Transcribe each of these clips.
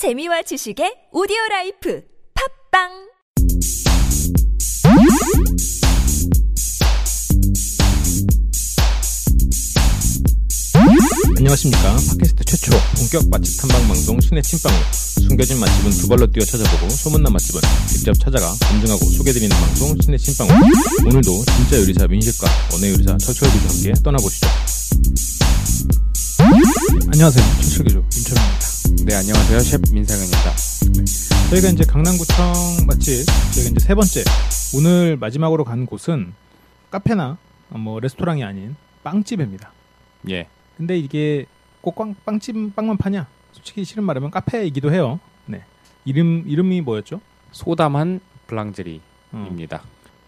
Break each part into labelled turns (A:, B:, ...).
A: 재미와 지식의 오디오 life. 팝빵!
B: 안녕하십니까. 팟캐스트 최초 본격 맛집 탐방 방송 신의 찐빵을 숨겨진 맛집은 두 발로 뛰어 찾아보고 소문난 맛집은 직접 찾아가 검증하고 소개드리는 방송 신의 찐빵을 오늘도 진짜 요리사 민식과 원의 요리사 철철기와 함께 떠나보시죠. 안녕하세요. 철철기조 민철입니다
C: 네, 안녕하세요. 셰프 민상현입니다.
B: 저희가 이제 강남구청 맛집 저희가 이제 세 번째 오늘 마지막으로 간 곳은 카페나 뭐 레스토랑이 아닌 빵집입니다
C: 예.
B: 근데 이게 꼭 빵, 빵집 빵만 파냐? 솔직히 실은 말하면 카페이기도 해요. 네. 이름 이름이 뭐였죠?
C: 소담한 블랑제리입니다.
B: 어,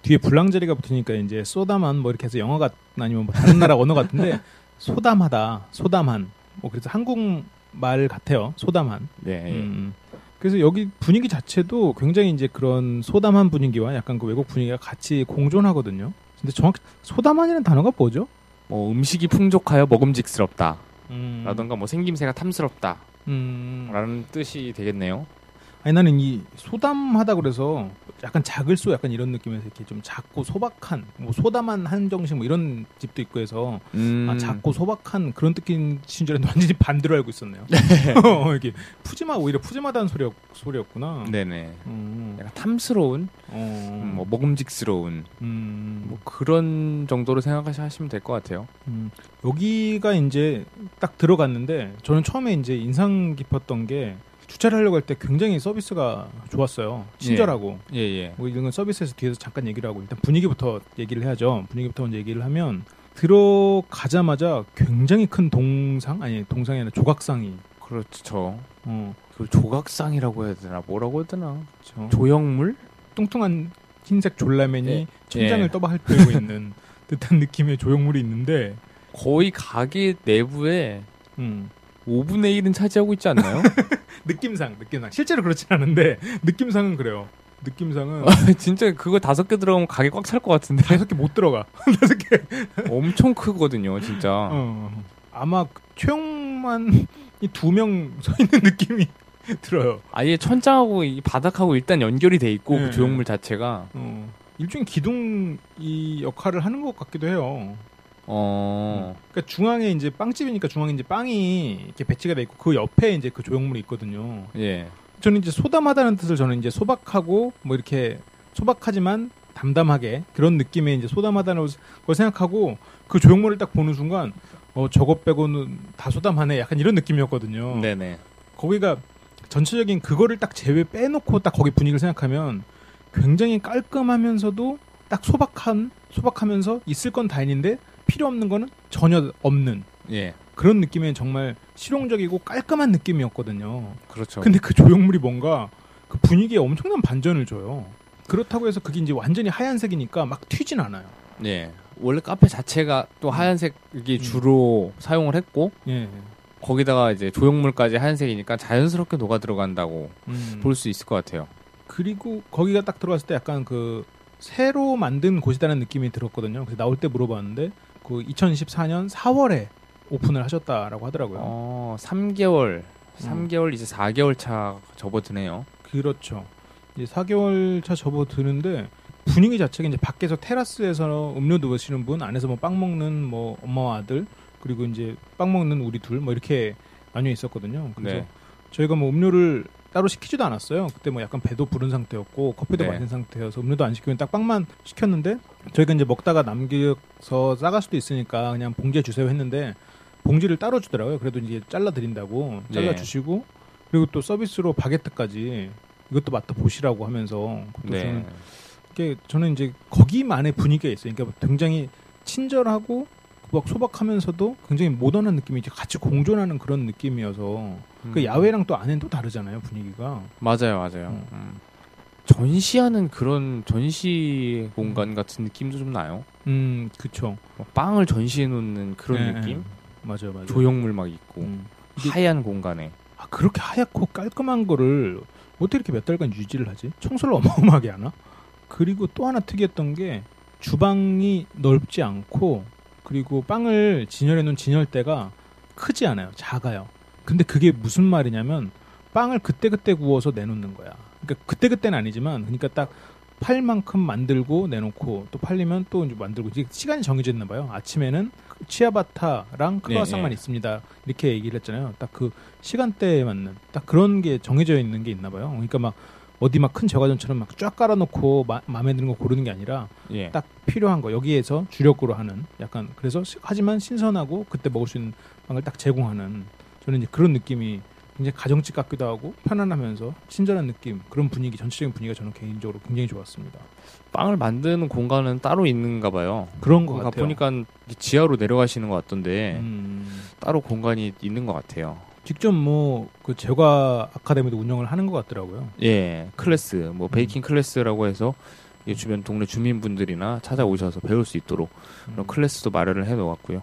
B: 뒤에 불랑제리가 붙으니까 이제 소다만 뭐 이렇게 해서 영어가 아니면 뭐 다른 나라 언어 같은데 소담하다, 소담한. 뭐 그래서 한국 말 같아요. 소담한.
C: 예, 예.
B: 음. 그래서 여기 분위기 자체도 굉장히 이제 그런 소담한 분위기와 약간 그 외국 분위기가 같이 공존하거든요. 근데 정확히 소담한이라는 단어가 뭐죠?
C: 뭐 음식이 풍족하여 먹음직스럽다.
B: 음.
C: 라던가 뭐 생김새가 탐스럽다.
B: 음.
C: 라는 뜻이 되겠네요.
B: 아니 나는 이 소담하다 그래서 약간 작을 소 약간 이런 느낌에서 이렇게 좀 작고 소박한 뭐 소담한 한정식 뭐 이런 집도 있고 해서
C: 음.
B: 아 작고 소박한 그런 뜻인 줄 알았는데 완전히 반대로 알고 있었네요. 어, 이게 푸짐하 오히려 푸짐하다는 소리였, 소리였구나.
C: 네네.
B: 음,
C: 약간 탐스러운,
B: 어,
C: 음, 뭐 먹음직스러운
B: 음,
C: 뭐 그런 정도로 생각하시면 될 것 같아요.
B: 음, 여기가 이제 딱 들어갔는데 저는 처음에 이제 인상 깊었던 게 주차를 하려고 할 때 굉장히 서비스가 좋았어요. 친절하고.
C: 예, 예.
B: 뭐 이런 건 서비스에서 뒤에서 잠깐 얘기를 하고 일단 분위기부터 얘기를 해야죠. 분위기부터 얘기를 하면 들어가자마자 굉장히 큰 동상 아니 동상이 아니라 조각상이
C: 그렇죠.
B: 어,
C: 그 조각상이라고 해야 되나? 뭐라고 해야 되나?
B: 저
C: 조형물?
B: 뚱뚱한 흰색 졸라맨이
C: 예.
B: 천장을
C: 예.
B: 떠박을 들고 있는 듯한 느낌의 조형물이 있는데
C: 거의 가게 내부에
B: 음,
C: 5분의 1은 차지하고 있지 않나요?
B: 느낌상 느낌상 실제로 그렇진 않은데 느낌상은 그래요. 느낌상은
C: 진짜 그거 다섯 개 들어가면 가게 꽉 찰 것 같은데
B: 다섯 개 못 들어가. 다섯 개.
C: 엄청 크거든요 진짜
B: 어, 아마 최영만이 두 명 서 있는 느낌이 들어요.
C: 아예 천장하고 이 바닥하고 일단 연결이 돼 있고
B: 네.
C: 그 조형물 자체가
B: 어, 일종의 기둥 이 역할을 하는 것 같기도 해요.
C: 어
B: 그러니까 중앙에 이제 빵집이니까 중앙에 이제 빵이 이렇게 배치가 돼 있고 그 옆에 이제 그 조형물이 있거든요.
C: 예.
B: 저는 이제 소담하다는 뜻을 저는 이제 소박하고 뭐 이렇게 소박하지만 담담하게 그런 느낌의 이제 소담하다는 걸 생각하고 그 조형물을 딱 보는 순간 어 저것 빼고는 다 소담하네 약간 이런 느낌이었거든요.
C: 네네.
B: 거기가 전체적인 그거를 딱 제외 빼놓고 딱 거기 분위기를 생각하면 굉장히 깔끔하면서도 딱 소박한 소박하면서 있을 건다 있는데 필요 없는 거는 전혀 없는
C: 예.
B: 그런 느낌의 정말 실용적이고 깔끔한 느낌이었거든요.
C: 그렇죠.
B: 근데 그 조형물이 뭔가 그 분위기에 엄청난 반전을 줘요. 그렇다고 해서 그게 이제 완전히 하얀색이니까 막 튀진 않아요.
C: 예. 원래 카페 자체가 또 하얀색이 주로 사용을 했고
B: 예.
C: 거기다가 이제 조형물까지 하얀색이니까 자연스럽게 녹아 들어간다고
B: 음.
C: 볼수 있을 것 같아요.
B: 그리고 거기가 딱 들어갔을 때 약간 그 새로 만든 곳이라는 느낌이 들었거든요. 그래서 나올 때 물어봤는데 그 2014년 4월에 오픈을 하셨다라고 하더라고요.
C: 어, 3개월,
B: 음.
C: 3개월 이제 4개월 차 접어드네요.
B: 그렇죠. 이제 4개월 차 접어드는데 분위기 자체가 이제 밖에서 테라스에서 음료 드시는 분, 안에서 뭐 빵 먹는 뭐 엄마와 아들, 그리고 이제 빵 먹는 우리 둘 뭐 이렇게 나뉘어 있었거든요. 그래서
C: 네.
B: 저희가 뭐 음료를 따로 시키지도 않았어요. 그때 뭐 약간 배도 부른 상태였고 커피도
C: 네.
B: 마신 상태여서 음료도 안 시키고 딱 빵만 시켰는데 저희가 이제 먹다가 남겨서 싸갈 수도 있으니까 그냥 봉지에 주세요 했는데 봉지를 따로 주더라고요. 그래도 이제 잘라 드린다고 잘라
C: 네.
B: 주시고 그리고 또 서비스로 바게트까지 이것도 맛도 보시라고 하면서 그것도
C: 네.
B: 저는 이게 저는 이제 거기만의 분위기가 있어요. 그러니까 굉장히 친절하고 막 소박하면서도 굉장히 모던한 느낌이 이제 같이 공존하는 그런 느낌이어서 그
C: 음.
B: 야외랑 또 안에는 또 다르잖아요 분위기가.
C: 맞아요, 맞아요.
B: 음.
C: 음. 전시하는 그런 전시 공간 같은 느낌도 좀 나요.
B: 음, 그쵸.
C: 뭐 빵을 전시해 놓는 그런
B: 예,
C: 느낌?
B: 예. 맞아요, 맞아요.
C: 조형물 막 있고
B: 음. 이게-
C: 하얀 공간에.
B: 아, 그렇게 하얗고 깔끔한 거를 어떻게 이렇게 몇 달간 유지를 하지? 청소를 어마어마하게 하나? 그리고 또 하나 특이했던 게 주방이 넓지 않고 그리고 빵을 진열해 놓은 진열대가 크지 않아요. 작아요. 근데 그게 무슨 말이냐면 빵을 그때 그때 구워서 내놓는 거야. 그러니까 그때 그때는 아니지만 그러니까 딱 팔 만큼 만들고 내놓고 또 팔리면 또 이제 만들고 이게 시간이 정해져 있나 봐요. 아침에는 그 치아바타랑 크로아상만
C: 예.
B: 있습니다. 이렇게 얘기를 했잖아요. 딱 그 시간대에 맞는 딱 그런 게 정해져 있는 게 있나 봐요. 그러니까 막 어디 막큰 제과점처럼 막 쫙 깔아놓고 마, 마음에 드는 거 고르는 게 아니라
C: 예.
B: 딱 필요한 거 여기에서 주력으로 하는 약간 그래서 시- 하지만 신선하고 그때 먹을 수 있는 빵을 딱 제공하는 저는 이제 그런 느낌이 굉장히 가정집 같기도 하고 편안하면서 친절한 느낌 그런 분위기 전체적인 분위기가 저는 개인적으로 굉장히 좋았습니다.
C: 빵을 만드는 공간은 따로 있는가 봐요.
B: 그런
C: 것가
B: 같아요.
C: 보니까 지하로 내려가시는 것 같던데
B: 음,
C: 따로 공간이 있는 것 같아요.
B: 직접 뭐 그 제과 아카데미도 운영을 하는 것 같더라고요.
C: 예, 클래스, 뭐 베이킹 클래스라고 해서 이 주변 동네 주민분들이나 찾아오셔서 배울 수 있도록 그런
B: 음.
C: 클래스도 마련을 해놓았고요.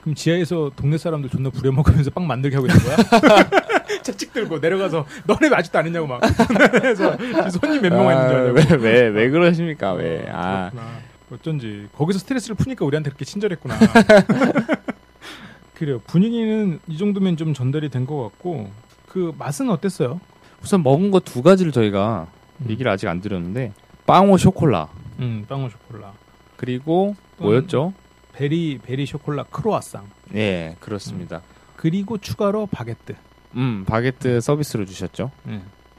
B: 그럼 지하에서 동네 사람들 존나 부려먹으면서 빵 만들게 하고 있는 거야? 채찍 들고 내려가서 너네 왜 아직도 안 했냐고 막 그래서 손님 몇명줄 알고
C: 아, 왜, 왜, 왜 그러십니까? 왜? 아,
B: 그렇구나. 어쩐지 거기서 스트레스를 푸니까 우리한테 그렇게 친절했구나. 그래요. 분위기는 이 정도면 좀 전달이 된 것 같고 그 맛은 어땠어요?
C: 우선 먹은 거 두 가지를 저희가
B: 음.
C: 얘기를 아직 안 드렸는데 pain au chocolat
B: 음, pain au chocolat.
C: 그리고 뭐였죠?
B: berry berry chocolat 크로아상.
C: 예, 그렇습니다.
B: 그리고 추가로 바게트.
C: 음, 바게트 서비스로 주셨죠?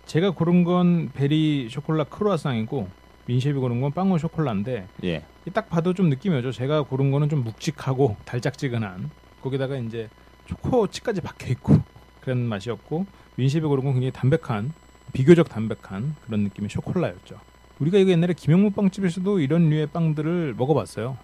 B: 제가 고른 건 berry chocolat 크로아상이고 민셰프 고른 건 pain au chocolat인데
C: 예,
B: 이딱 봐도 좀 느낌이 오죠. 제가 고른 거는 좀 묵직하고 달짝지근한 거기다가 이제 초코칩까지 박혀 있고 그런 맛이었고 윈십이 고른 건 굉장히 담백한 비교적 담백한 그런 느낌의 쇼콜라였죠. 우리가 이거 옛날에 김영무 빵집에서도 이런 류의 빵들을 먹어봤어요.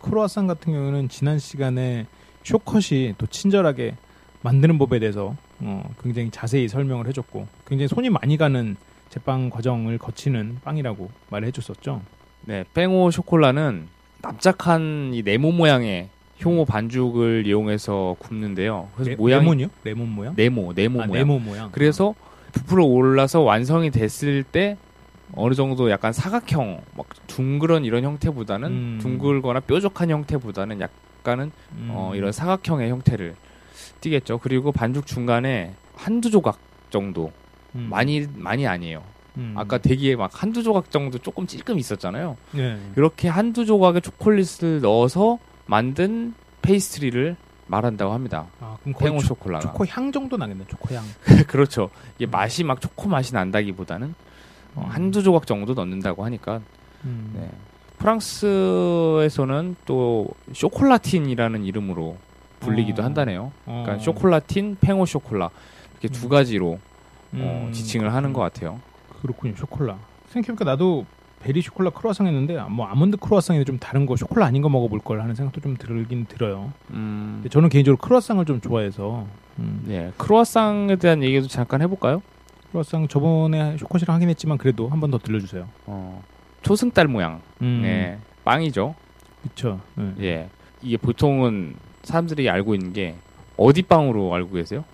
B: 크로아상 같은 경우는 지난 시간에 쇼컷이 또 친절하게 만드는 법에 대해서 어, 굉장히 자세히 설명을 해줬고 굉장히 손이 많이 가는 제빵 과정을 거치는 빵이라고 말을 해줬었죠.
C: 네, 뺑오 쇼콜라는 납작한 이 네모 모양의 효모 반죽을 이용해서 굽는데요. 그래서
B: 레,
C: 모양이
B: 레몬이요? 레몬 모양?
C: 네모, 네모
B: 아,
C: 모양.
B: 네모 모양.
C: 그래서 부풀어 올라서 완성이 됐을 때 어느 정도 약간 사각형, 막 둥그런 이런 형태보다는
B: 음.
C: 둥글거나 뾰족한 형태보다는 약간은
B: 음.
C: 어, 이런 사각형의 형태를 띠겠죠. 그리고 반죽 중간에 한두 조각 정도
B: 음.
C: 많이 많이 아니에요.
B: 음.
C: 아까 대기에 막 한두 조각 정도 조금 찔끔 있었잖아요.
B: 네.
C: 이렇게 한두 조각의 초콜릿을 넣어서 만든 페이스트리를 말한다고 합니다.
B: 아, 그럼 거의 pain
C: au cho, chocolat가.
B: 초코 향 정도 나겠네. 초코 향.
C: 그렇죠. 이게 맛이 막 초코 맛이 난다기보다는 어,
B: 음.
C: 한두 조각 정도 넣는다고 하니까
B: 음.
C: 네. 프랑스에서는 또 chocolatine이라는 이름으로 불리기도
B: 어.
C: 한다네요.
B: 어.
C: 그러니까 chocolatine, pain au chocolat 이렇게 두
B: 음.
C: 가지로 어,
B: 음.
C: 지칭을 하는 것 같아요.
B: 그렇군요. 쇼콜라. 생각해보니까 나도 베리 쇼콜라 크로아상 했는데 뭐 아몬드 크로아상이 좀 다른 거 쇼콜라 아닌 거 먹어볼 걸 하는 생각도 좀 들긴 들어요.
C: 음,
B: 근데 저는 개인적으로 크로아상을 좀 좋아해서 음,
C: 네, 크로아상에 대한 얘기도 잠깐 해볼까요?
B: 크로아상 저번에 쇼컷이랑 하긴 했지만 그래도 한 번 더 들려주세요.
C: 어, 초승달 모양,
B: 음,
C: 네, 빵이죠.
B: 그렇죠. 네.
C: 예, 이게 보통은 사람들이 알고 있는 게 어디 빵으로 알고 계세요?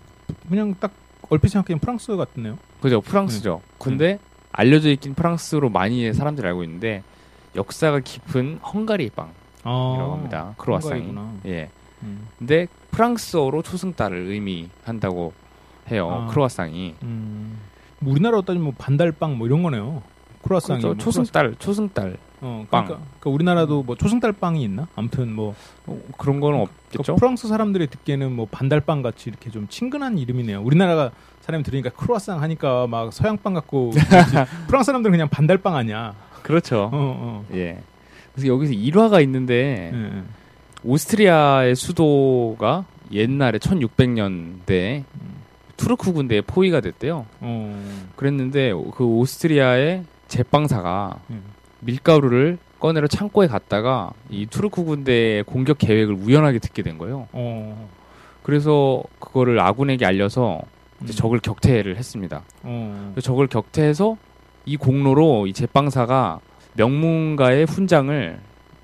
B: 그냥 딱 얼핏 생각하면 프랑스 같네요.
C: 그죠, 프랑스죠. 근데 알려져 있긴 프랑스로 많이 사람들이 알고 있는데 역사가 깊은 헝가리 빵이라고
B: 아,
C: 합니다. 크로아상이. 예.
B: 음.
C: 근데 프랑스어로 초승달을 의미한다고 해요.
B: 아.
C: 크로아상이.
B: 음. 뭐 우리나라로 따지면 뭐 반달빵 뭐 이런 거네요. 크로아상이
C: 그렇죠.
B: 뭐
C: 초승달, 초승달.
B: 크로아상- 어,
C: 빵.
B: 그러니까, 그러니까 우리나라도 뭐 초승달 빵이 있나? 아무튼 뭐
C: 어, 그런 거는
B: 그러니까
C: 없겠죠.
B: 프랑스 사람들이 듣기에는 뭐 반달빵 같이 이렇게 좀 친근한 이름이네요. 우리나라가 사람이 들으니까 크로아상 하니까 막 서양빵 같고. 프랑스 사람들은 그냥 반달빵 아니야.
C: 그렇죠.
B: 어, 어.
C: 예. 그래서 여기서 일화가 있는데
B: 예, 예.
C: 오스트리아의 수도가 옛날에 1600년대에 투르크 군대에 포위가 됐대요.
B: 어.
C: 그랬는데 그 오스트리아의 제빵사가
B: 예.
C: 밀가루를 꺼내러 창고에 갔다가 이 투르크 군대의 공격 계획을 우연하게 듣게 된 거예요.
B: 어.
C: 그래서 그거를 아군에게 알려서 이제
B: 음.
C: 적을 격퇴를 했습니다.
B: 어.
C: 그래서 적을 격퇴해서 이 공로로 이 제빵사가 명문가의 훈장을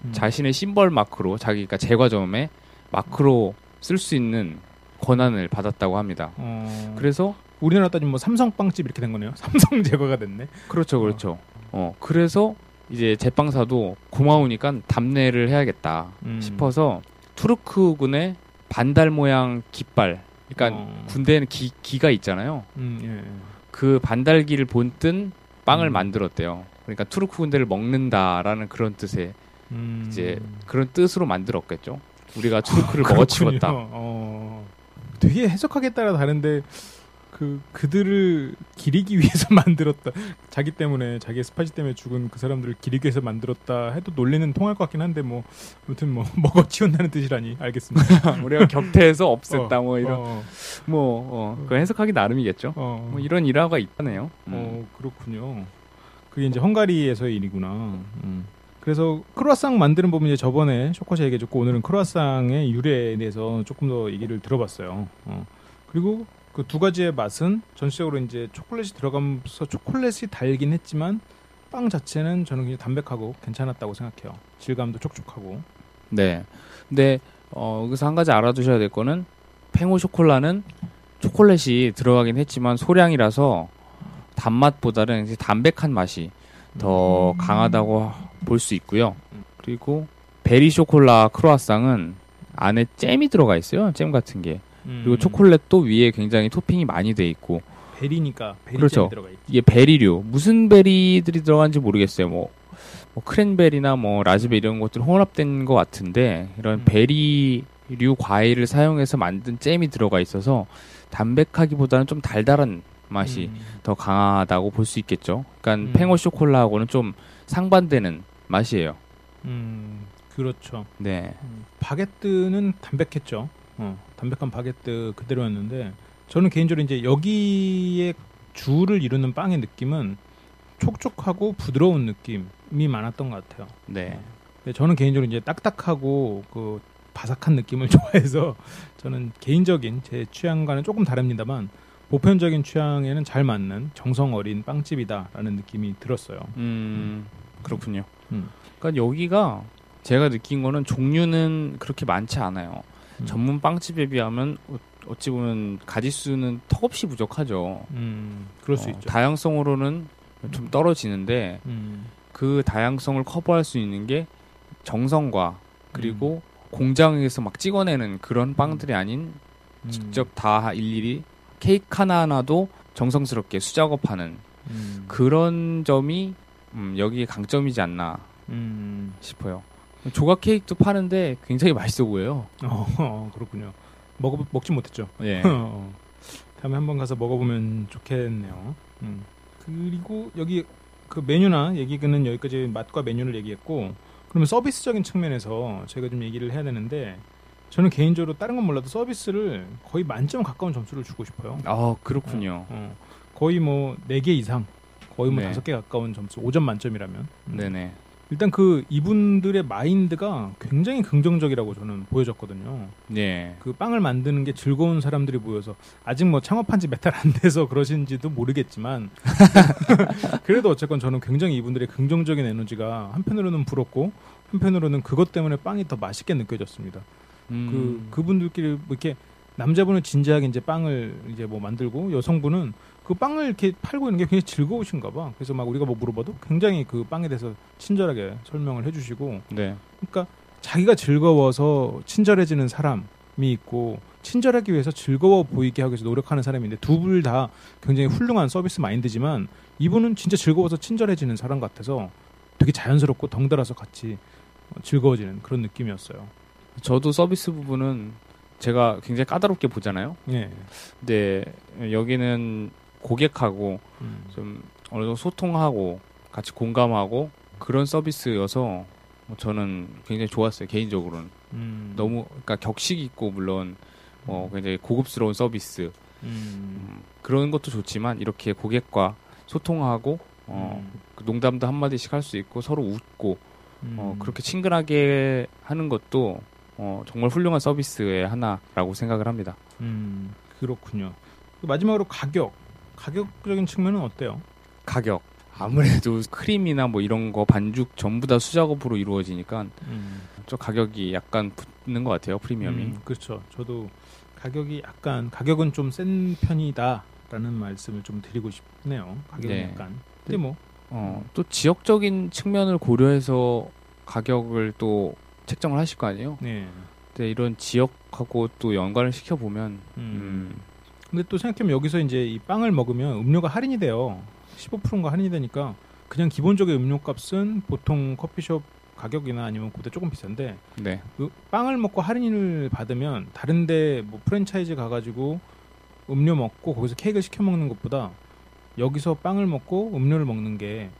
B: 음.
C: 자신의 심벌 마크로 자기가 제과점에 마크로 쓸 수 있는 권한을 받았다고 합니다.
B: 어.
C: 그래서
B: 우리나라 따지면 뭐 삼성빵집 이렇게 된 거네요. 삼성 제거가 됐네.
C: 그렇죠, 그렇죠. 어 그래서 이제 제빵사도 고마우니까 답례를 해야겠다
B: 음.
C: 싶어서 투르크군의 반달 모양 깃발 그러니까
B: 어.
C: 군대에는 기, 기가 있잖아요.
B: 음, 예, 예.
C: 그 반달기를 본뜬 빵을
B: 음.
C: 만들었대요. 그러니까 투르크 군대를 먹는다라는 그런 뜻의
B: 음.
C: 이제 그런 뜻으로 만들었겠죠. 우리가 투르크를
B: 그렇군요.
C: 먹어치웠다.
B: 어. 되게 해석하기에 따라 다른데 그 그들을 기리기 위해서 만들었다. 자기 때문에 자기 스파지 때문에 죽은 그 사람들을 기리기 위해서 만들었다 해도 논리는 통할 것 같긴 한데 뭐 아무튼 뭐 먹어 치운다는 뜻이라니 알겠습니다.
C: 우리가 격퇴해서 없앴다 뭐 이런
B: 어,
C: 뭐 어, 그 해석하기 나름이겠죠.
B: 어,
C: 뭐 이런 일화가 있다네요. 음.
B: 어 그렇군요. 그게 이제 헝가리에서의 일이구나. 음. 그래서 크로아상 만드는 법은 이제 저번에 쇼컷이 얘기해줬고 오늘은 크로아상의 유래에 대해서 조금 더 얘기를 들어봤어요. 어. 그리고 그 두 가지의 맛은 전체적으로 이제 초콜릿이 들어가면서 초콜릿이 달긴 했지만 빵 자체는 저는 굉장히 담백하고 괜찮았다고 생각해요. 질감도 촉촉하고.
C: 네. 근데 어, 여기서 한 가지 알아두셔야 될 거는 팽오 쇼콜라는 초콜릿이 들어가긴 했지만 소량이라서 단맛보다는 이제 담백한 맛이 더 강하다고 볼 수 있고요. 그리고 베리 쇼콜라 크로아상은 안에 잼이 들어가 있어요. 잼 같은 게. 그리고
B: 음.
C: 초콜릿도 위에 굉장히 토핑이 많이 돼 있고
B: berry니까 berry
C: 그렇죠.
B: 들어가 있지.
C: 이게 berry류 무슨 berry들이 들어간지 모르겠어요. 뭐, 뭐 크랜베리나 뭐 라즈베리 이런 것들 혼합된 것 같은데 이런
B: 음.
C: berry류 과일을 사용해서 만든 잼이 들어가 있어서 담백하기보다는 좀 달달한 맛이
B: 음.
C: 더 강하다고 볼 수 있겠죠. 그러니까
B: 음.
C: pain au chocolat하고는 좀 상반되는 맛이에요.
B: 음, 그렇죠.
C: 네.
B: 음, 바게트는 담백했죠. 어, 담백한 바게트 그대로였는데 저는 개인적으로 이제 여기에 주를 이루는 빵의 느낌은 촉촉하고 부드러운 느낌이 많았던 것 같아요.
C: 네.
B: 근데 저는 개인적으로 이제 딱딱하고 그 바삭한 느낌을 좋아해서 저는 개인적인 제 취향과는 조금 다릅니다만 보편적인 취향에는 잘 맞는 정성 어린 빵집이다라는 느낌이 들었어요.
C: 음, 그렇군요.
B: 음.
C: 그러니까 여기가 제가 느낀 거는 종류는 그렇게 많지 않아요.
B: 음.
C: 전문 빵집에 비하면 어- 어찌 보면 가짓수는 턱없이 부족하죠.
B: 음, 그럴 수
C: 어,
B: 있죠.
C: 다양성으로는 좀 떨어지는데
B: 음,
C: 그 다양성을 커버할 수 있는 게 정성과 그리고
B: 음.
C: 공장에서 막 찍어내는 그런 빵들이 아닌
B: 음,
C: 직접 다 일일이 케이크 하나하나도 정성스럽게 수작업하는
B: 음,
C: 그런 점이 음, 여기에 강점이지 않나
B: 음,
C: 싶어요. 조각 케이크도 파는데 굉장히 맛있어 보여요.
B: 어, 어, 그렇군요. 먹어 먹지 못했죠.
C: 예.
B: 어, 다음에 한번 가서 먹어보면 좋겠네요. 음. 그리고 여기 그 메뉴나 얘기는 여기까지 맛과 메뉴를 얘기했고 그러면 서비스적인 측면에서 제가 좀 얘기를 해야 되는데 저는 개인적으로 다른 건 몰라도 서비스를 거의 만점 가까운 점수를 주고 싶어요.
C: 아 그렇군요.
B: 어, 거의 뭐 4개 이상 거의 뭐
C: 네.
B: 5개 가까운 점수 5점 만점이라면 음.
C: 네네.
B: 일단 그 이분들의 마인드가 굉장히 긍정적이라고 저는 보여졌거든요.
C: 네.
B: 그 빵을 만드는 게 즐거운 사람들이 모여서 아직 뭐 창업한 지 몇 달 안 돼서 그러신지도 모르겠지만 그래도 어쨌건 저는 굉장히 이분들의 긍정적인 에너지가 한편으로는 부럽고 한편으로는 그것 때문에 빵이 더 맛있게 느껴졌습니다.
C: 음,
B: 그 그분들끼리 뭐 이렇게 남자분은 진지하게 이제 빵을 이제 뭐 만들고 여성분은 그 빵을 이렇게 팔고 있는 게 굉장히 즐거우신가 봐. 그래서 막 우리가 뭐 물어봐도 굉장히 그 빵에 대해서 친절하게 설명을 해주시고
C: 네.
B: 그러니까 자기가 즐거워서 친절해지는 사람이 있고 친절하기 위해서 즐거워 보이게 하기 위해서 노력하는 사람인데 두불다 굉장히 훌륭한 서비스 마인드지만 이분은 진짜 즐거워서 친절해지는 사람 같아서 되게 자연스럽고 덩달아서 같이 어, 즐거워지는 그런 느낌이었어요.
C: 저도 서비스 부분은 제가 굉장히 까다롭게 보잖아요.
B: 예.
C: 근데 여기는 고객하고
B: 음.
C: 좀 어느 정도 소통하고 같이 공감하고 그런 서비스여서 뭐 저는 굉장히 좋았어요 개인적으로는
B: 음.
C: 너무 그러니까 격식 있고 물론 뭐 굉장히 고급스러운 서비스
B: 음.
C: 음, 그런 것도 좋지만 이렇게 고객과 소통하고 어,
B: 음.
C: 그 농담도 한 마디씩 할 수 있고 서로 웃고
B: 음.
C: 어, 그렇게 친근하게 하는 것도 어, 정말 훌륭한 서비스의 하나라고 생각을 합니다.
B: 음. 그렇군요. 마지막으로 가격. 가격적인 측면은 어때요?
C: 가격 아무래도 크림이나 뭐 이런 거 반죽 전부 다 수작업으로 이루어지니까
B: 음.
C: 저 가격이 약간 붙는 것 같아요 프리미엄이.
B: 음, 그렇죠. 저도 가격이 약간 가격은 좀 센 편이다라는 말씀을 좀 드리고 싶네요. 가격은
C: 네.
B: 약간. 근데 뭐
C: 어, 또 지역적인 측면을 고려해서 가격을 또 책정을 하실 거 아니에요.
B: 네.
C: 근데 이런 지역하고 또 연관을 시켜 보면
B: 음. 근데 또 생각해보면 여기서 이제 이 빵을 먹으면 음료가 할인이 돼요. 15%인가 할인이 되니까 그냥 기본적인 음료 값은 보통 커피숍 가격이나 아니면 그보다 조금 비싼데
C: 네.
B: 그 빵을 먹고 할인을 받으면 다른데 뭐 프랜차이즈 가가지고 음료 먹고 거기서 케이크를 시켜 먹는 것보다 여기서 빵을 먹고 음료를 먹는 게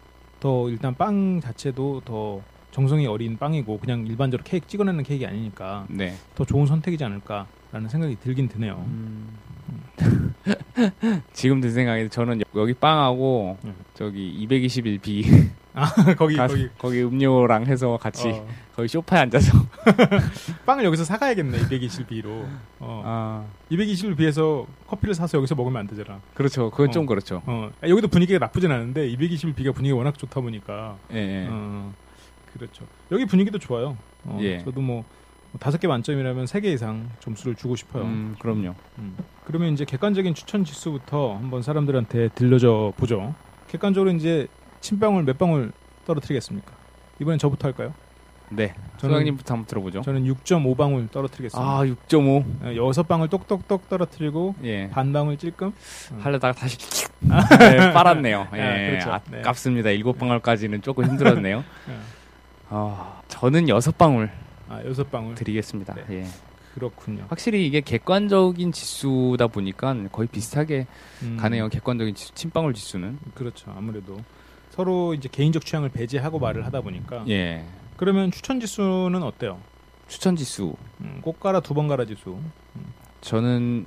B: 더 일단 빵 자체도 더 정성이 어린 빵이고 그냥 일반적으로 케이크 찍어내는 케이크 아니니까
C: 네.
B: 더 좋은 선택이지 않을까 라는 생각이 들긴 드네요.
C: 음. 지금 든 생각이 저는 여기 빵하고
B: 음.
C: 저기 221B
B: 거기
C: 가서
B: 거기
C: 거기 음료랑 해서 같이
B: 어,
C: 거기 소파에 앉아서
B: 빵을 여기서 사가야겠네 221B로. 어.
C: 아
B: 221을 비해서 커피를 사서 여기서 먹으면 안 되잖아.
C: 그렇죠 그건
B: 어.
C: 좀 그렇죠
B: 어. 여기도 분위기가 나쁘진 않은데 221B가 분위기가 워낙 좋다 보니까
C: 예, 예.
B: 어, 그렇죠. 여기 분위기도 좋아요. 어,
C: 예.
B: 저도 뭐 다섯 개 만점이라면 세 개 이상 점수를 주고 싶어요.
C: 음 그럼요
B: 음. 그러면 이제 객관적인 추천 지수부터 한번 사람들한테 들려줘 보죠. 객관적으로 이제 침방울 몇 방울 떨어뜨리겠습니까? 이번엔 저부터 할까요?
C: 네 소장님부터 한번 들어보죠
B: 저는 6.5방울 떨어뜨리겠습니다.
C: 아 6.5
B: 어, 여섯 방울 똑똑똑 떨어뜨리고
C: 예
B: 반 방울 찔끔.
C: 하려다가 다시 네, 빨았네요 예
B: 아, 그렇죠. 네.
C: 아깝습니다 일곱 방울까지는 조금 힘들었네요
B: 예.
C: 아 저는 여섯 방울
B: 아 여섯 방울.
C: 드리겠습니다
B: 네.
C: 예
B: 그렇군요.
C: 확실히 이게 객관적인 지수다 보니까 거의 비슷하게
B: 음,
C: 가네요. 객관적인 지수, 침방울 지수는.
B: 그렇죠. 아무래도 서로 이제 개인적 취향을 배제하고 말을 하다 보니까.
C: 예.
B: 그러면 추천 지수는 어때요?
C: 추천 지수.
B: 음, 꼭 가라 두 번 가라 지수.
C: 저는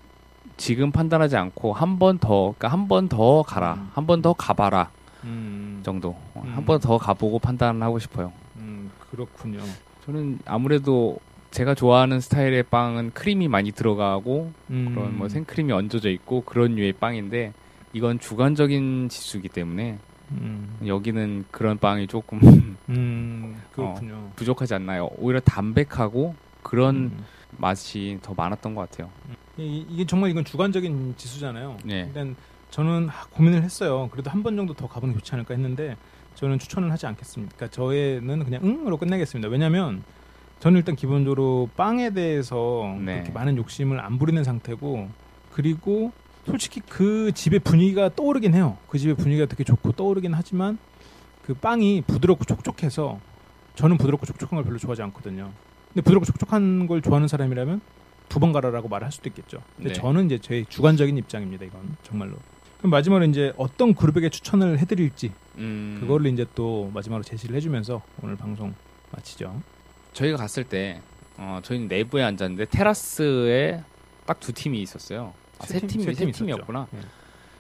C: 지금 판단하지 않고 한 번 더, 그러니까 한 번 더 가라,
B: 음.
C: 한번 더 가봐라
B: 음,
C: 정도.
B: 음.
C: 한번 더 가보고 판단하고 싶어요.
B: 음, 그렇군요.
C: 저는 아무래도 제가 좋아하는 스타일의 빵은 크림이 많이 들어가고
B: 음,
C: 그런 뭐 생크림이 얹어져 있고 그런 류의 빵인데 이건 주관적인 지수이기 때문에
B: 음,
C: 여기는 그런 빵이 조금
B: 음, 그렇군요.
C: 부족하지 않나요? 오히려 담백하고 그런
B: 음.
C: 맛이 더 많았던 것 같아요.
B: 이, 이게 정말 이건 주관적인 지수잖아요.
C: 네.
B: 일단 저는 하- 고민을 했어요. 그래도 한 번 정도 더 가보는 게 좋지 않을까 했는데 저는 추천을 하지 않겠습니다. 그러니까 저의는 그냥 응으로 끝내겠습니다. 왜냐하면 저는 일단 기본적으로 빵에 대해서
C: 네.
B: 그렇게 많은 욕심을 안 부리는 상태고 그리고 솔직히 그 집의 분위기가 떠오르긴 해요. 그 집의 분위기가 되게 좋고 떠오르긴 하지만 그 빵이 부드럽고 촉촉해서 저는 부드럽고 촉촉한 걸 별로 좋아하지 않거든요. 근데 부드럽고 촉촉한 걸 좋아하는 사람이라면 두 번 가라라고 말을 할 수도 있겠죠. 근데
C: 네.
B: 저는 이제 제 주관적인 입장입니다. 이건 정말로. 그럼 마지막으로 이제 어떤 그룹에게 추천을 해드릴지
C: 음,
B: 그거를 이제 또 마지막으로 제시를 해주면서 오늘 방송 마치죠.
C: 저희가 갔을 때 어, 저희는 내부에 앉았는데 테라스에 딱 두 팀이 있었어요. 아, 세, 팀, 세,
B: 팀
C: 팀이었구나.
B: 예.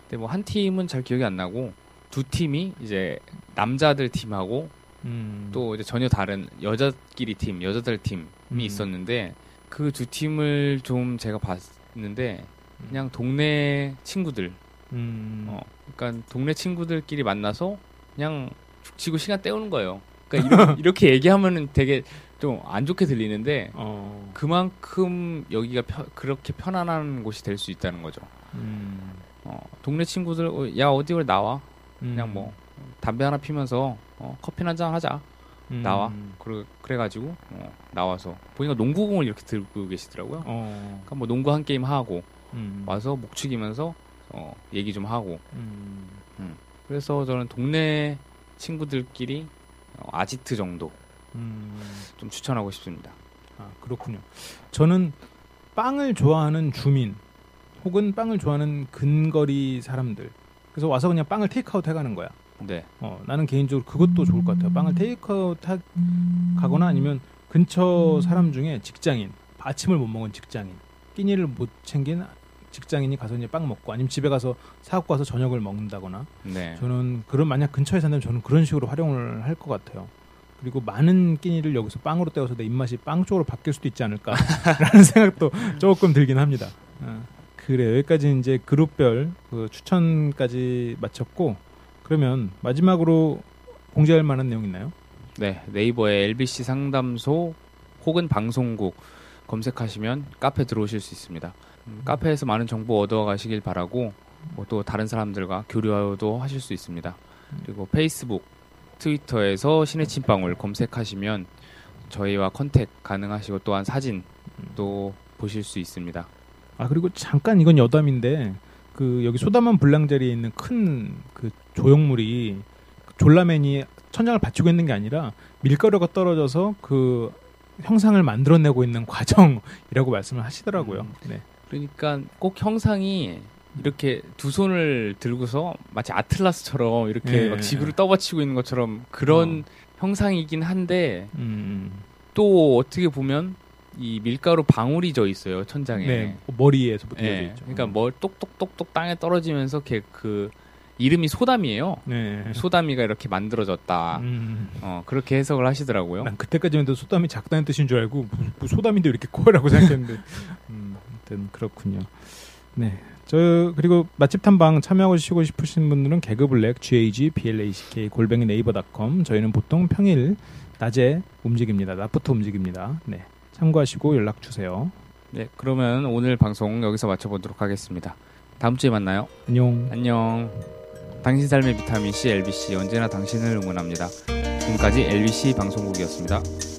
C: 근데 뭐 한 팀은 잘 기억이 안 나고 두 팀이 이제 남자들 팀하고
B: 음,
C: 또 이제 전혀 다른 여자끼리 팀, 여자들 팀이
B: 음.
C: 있었는데 그 두 팀을 좀 제가 봤는데 그냥 동네 친구들
B: 음,
C: 어, 그러니까 동네 친구들끼리 만나서 그냥 죽치고 시간 때우는 거예요. 그러니까 이렇게, 얘기하면은 되게 좀 안 좋게 들리는데
B: 어,
C: 그만큼 여기가 펴- 그렇게 편안한 곳이 될 수 있다는 거죠.
B: 음,
C: 어, 동네 친구들 어, 야 어디 를 나와? 그냥
B: 음,
C: 뭐 담배 하나 피면서 어, 커피 한 잔 하자.
B: 음,
C: 나와. 그래 그래가지고 어, 나와서. 보니까 농구공을 이렇게 들고 계시더라고요.
B: 어,
C: 그러니까 뭐 농구 한 게임 하고
B: 음,
C: 와서 목 축이면서 어, 얘기 좀 하고
B: 음,
C: 그래서 저는 동네 친구들끼리 어, 아지트 정도
B: 음.
C: 좀 추천하고 싶습니다.
B: 아, 그렇군요. 저는 빵을 좋아하는 주민 혹은 빵을 좋아하는 근거리 사람들. 그래서 와서 그냥 빵을 테이크아웃 해가는 거야.
C: 네,
B: 어, 나는 개인적으로 그것도 좋을 것 같아요. 빵을 테이크아웃 하, 가거나 아니면 근처 사람 중에 직장인, 아침을 못 먹은 직장인, 끼니를 못 챙긴 직장인이 가서 이제 빵 먹고 아니면 집에 가서 사갖고 와서 저녁을 먹는다거나
C: 네,
B: 저는 그런 만약 근처에 산다면 저는 그런 식으로 활용을 할 것 같아요. 그리고 많은 끼니를 여기서 빵으로 때워서 내 입맛이 빵 쪽으로 바뀔 수도 있지 않을까라는 생각도 조금 들긴 합니다. 어, 그래 여기까지 이제 그룹별 그 추천까지 마쳤고 그러면 마지막으로 공지할 만한 내용 있나요?
C: 네 네이버에 LBC 상담소 혹은 방송국 검색하시면 카페 들어오실 수 있습니다. 음, 카페에서 많은 정보 얻어 가시길 바라고 뭐 또 다른 사람들과 교류도 하실 수 있습니다. 그리고 페이스북, 트위터에서 신의 침방울 검색하시면 저희와 컨택 가능하시고 또한 사진 또 보실 수 있습니다.
B: 아 그리고 잠깐 이건 여담인데 그 여기 소다만 불량자리에 있는 큰 그 조형물이 졸라맨이 천장을 받치고 있는 게 아니라 밀가루가 떨어져서 그 형상을 만들어내고 있는 과정이라고 말씀을 하시더라고요.
C: 음.
B: 네.
C: 그러니까 꼭 형상이 이렇게 두 손을 들고서 마치 아틀라스처럼 이렇게
B: 예.
C: 막 지구를 떠받치고 있는 것처럼 그런 형상이긴 한데
B: 음,
C: 또 어떻게 보면 이 밀가루 방울이 져 있어요 천장에.
B: 네. 머리에서부터
C: 예.
B: 이어져 있죠.
C: 그러니까 뭐 똑똑똑똑 땅에 떨어지면서 걔그 이름이 소담이에요.
B: 네.
C: 소담이가 이렇게 만들어졌다.
B: 음.
C: 어 그렇게 해석을 하시더라고요.
B: 난 그때까지만 해도 소담이 작다는 뜻인 줄 알고 뭐, 뭐 소담인데 왜 이렇게 커라고 생각했는데 음, 아무튼 그렇군요. 네. 저 그리고 맛집 탐방 참여하시고 싶으신 분들은 개그블랙 gag black 골뱅이 네이버닷컴 저희는 보통 평일 낮에 움직입니다. 낮부터 움직입니다. 네. 참고하시고 연락 주세요.
C: 네, 그러면 오늘 방송 여기서 마쳐 보도록 하겠습니다. 다음 주에 만나요.
B: 안녕.
C: 안녕. 당신 삶의 비타민 C LBC 언제나 당신을 응원합니다. 지금까지 LBC 방송국이었습니다.